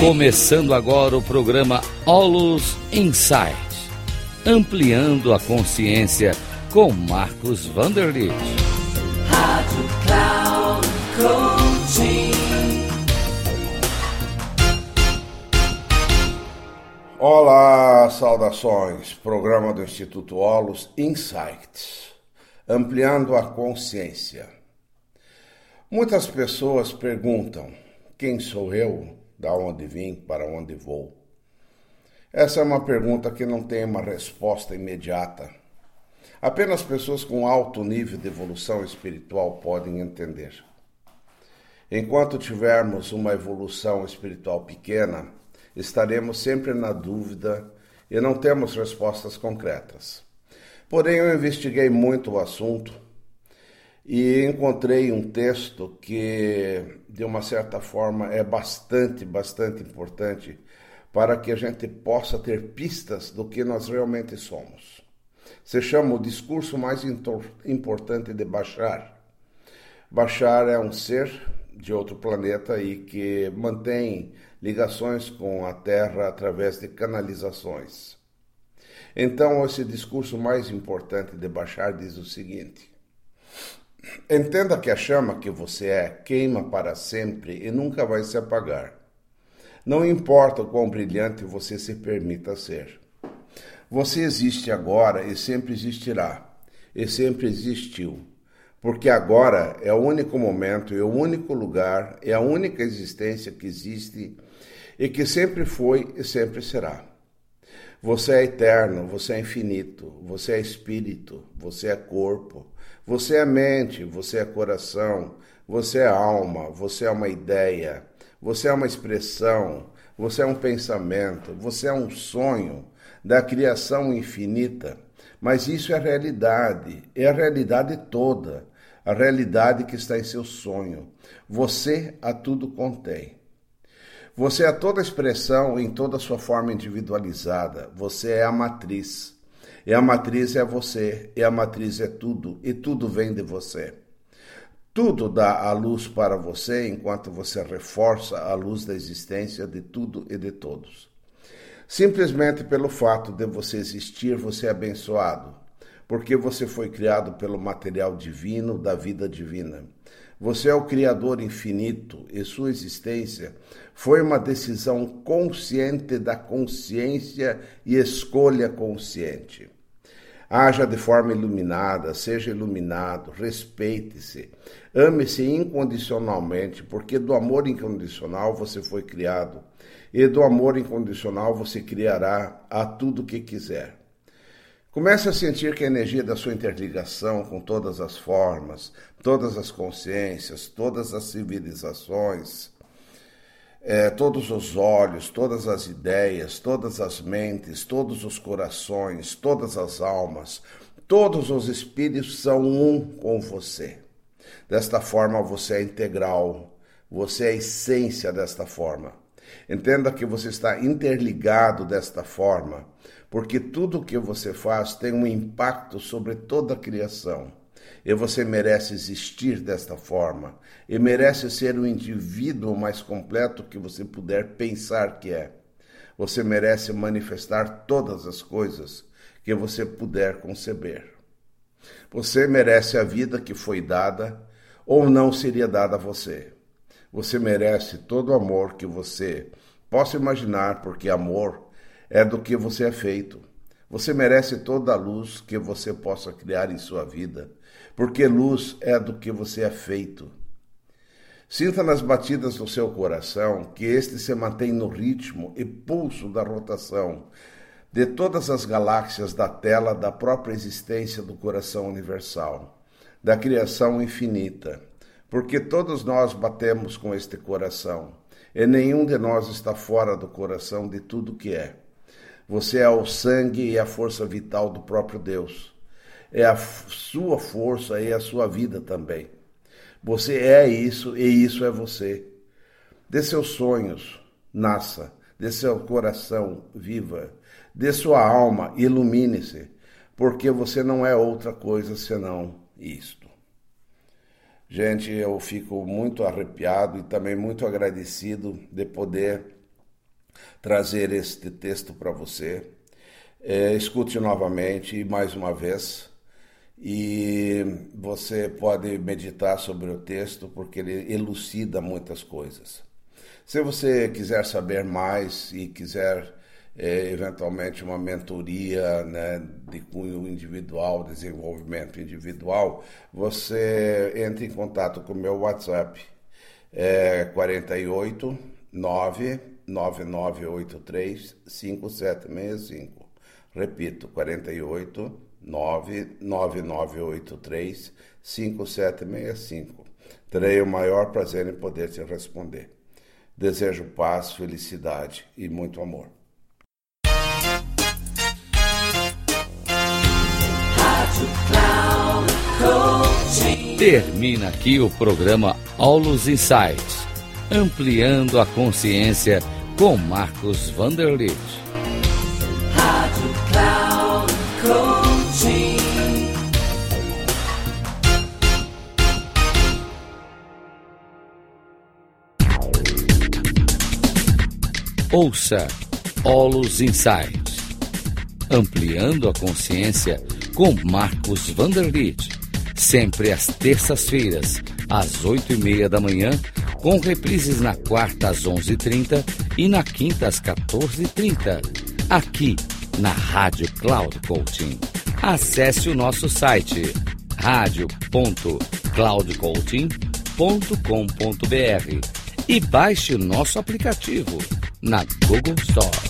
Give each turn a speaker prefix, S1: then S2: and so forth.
S1: Começando agora o programa Olus Insight, ampliando a consciência com Marcos Vanderlit. Rádio Cloud Coaching.
S2: Olá, saudações. Programa do Instituto Olus Insights, ampliando a consciência. Muitas pessoas perguntam: quem sou eu? Da onde vim? Para onde vou? Essa é uma pergunta que não tem uma resposta imediata. Apenas pessoas com alto nível de evolução espiritual podem entender. Enquanto tivermos uma evolução espiritual pequena, estaremos sempre na dúvida e não temos respostas concretas. Porém, eu investiguei muito o assunto e encontrei um texto que, de uma certa forma, é bastante, bastante importante para que a gente possa ter pistas do que nós realmente somos. Se chama o discurso mais importante de Bachar. Bachar é um ser de outro planeta e que mantém ligações com a Terra através de canalizações. Então, esse discurso mais importante de Bachar diz o seguinte: Entenda que a chama que você é queima para sempre e nunca vai se apagar. Não importa o quão brilhante você se permita ser. Você existe agora e sempre existirá, e sempre existiu, porque agora é o único momento e o único lugar, é a única existência que existe e que sempre foi e sempre será. Você é eterno, você é infinito, você é espírito, você é corpo, você é mente, você é coração, você é alma, você é uma ideia, você é uma expressão, você é um pensamento, você é um sonho da criação infinita. Mas isso é a realidade, é a realidade toda, a realidade que está em seu sonho. Você a tudo contém. Você é toda expressão em toda a sua forma individualizada. Você é a matriz. E a matriz é você, e a matriz é tudo, e tudo vem de você. Tudo dá a luz para você enquanto você reforça a luz da existência de tudo e de todos. Simplesmente pelo fato de você existir, você é abençoado, porque você foi criado pelo material divino da vida divina. Você é o Criador infinito e sua existência foi uma decisão consciente da consciência e escolha consciente. Haja de forma iluminada, seja iluminado, respeite-se, ame-se incondicionalmente, porque do amor incondicional você foi criado, e do amor incondicional você criará a tudo que quiser. Comece a sentir que a energia da sua interligação com todas as formas, todas as consciências, todas as civilizações, é, todos os olhos, todas as ideias, todas as mentes, todos os corações, todas as almas, todos os espíritos são um com você. Desta forma você é integral, você é a essência desta forma. Entenda que você está interligado desta forma porque tudo o que você faz tem um impacto sobre toda a criação. E você merece existir desta forma, e merece ser o indivíduo mais completo que você puder pensar que é. Você merece manifestar todas as coisas que você puder conceber. Você merece a vida que foi dada ou não seria dada a você. Você merece todo o amor que você possa imaginar, porque amor é do que você é feito. Você merece toda a luz que você possa criar em sua vida, porque luz é do que você é feito. Sinta nas batidas do seu coração que este se mantém no ritmo e pulso da rotação de todas as galáxias da tela da própria existência do coração universal, da criação infinita, porque todos nós batemos com este coração, e nenhum de nós está fora do coração de tudo que é. Você é o sangue e a força vital do próprio Deus. É a sua força e a sua vida também. Você é isso e isso é você. Dê seus sonhos, nasça. Dê seu coração, viva. Dê sua alma, ilumine-se. Porque você não é outra coisa senão isto. Gente, eu fico muito arrepiado e também muito agradecido de poder trazer este texto para você. É, escute novamente mais uma vez. E você pode meditar sobre o texto porque ele elucida muitas coisas. Se você quiser saber mais e quiser é, eventualmente uma mentoria né, de cunho individual, desenvolvimento individual, você entra em contato com o meu WhatsApp, é 48 99983 5765. Repito, 48 99983 5765. Terei o maior prazer em poder te responder. Desejo paz, felicidade e muito amor.
S1: Termina aqui o programa Aulos Insights, ampliando a consciência com Marcos Vanderlit. Rádio Cloud. Ouça Olus Insights, ampliando a consciência com Marcos Vanderlit, sempre às terças-feiras, às oito e meia da manhã, com reprises na quarta às onze e trinta e na quinta às quatorze e trinta, aqui na Rádio Cloud Coaching. Acesse o nosso site radio.cloudcoaching.com.br e baixe o nosso aplicativo na Google Store.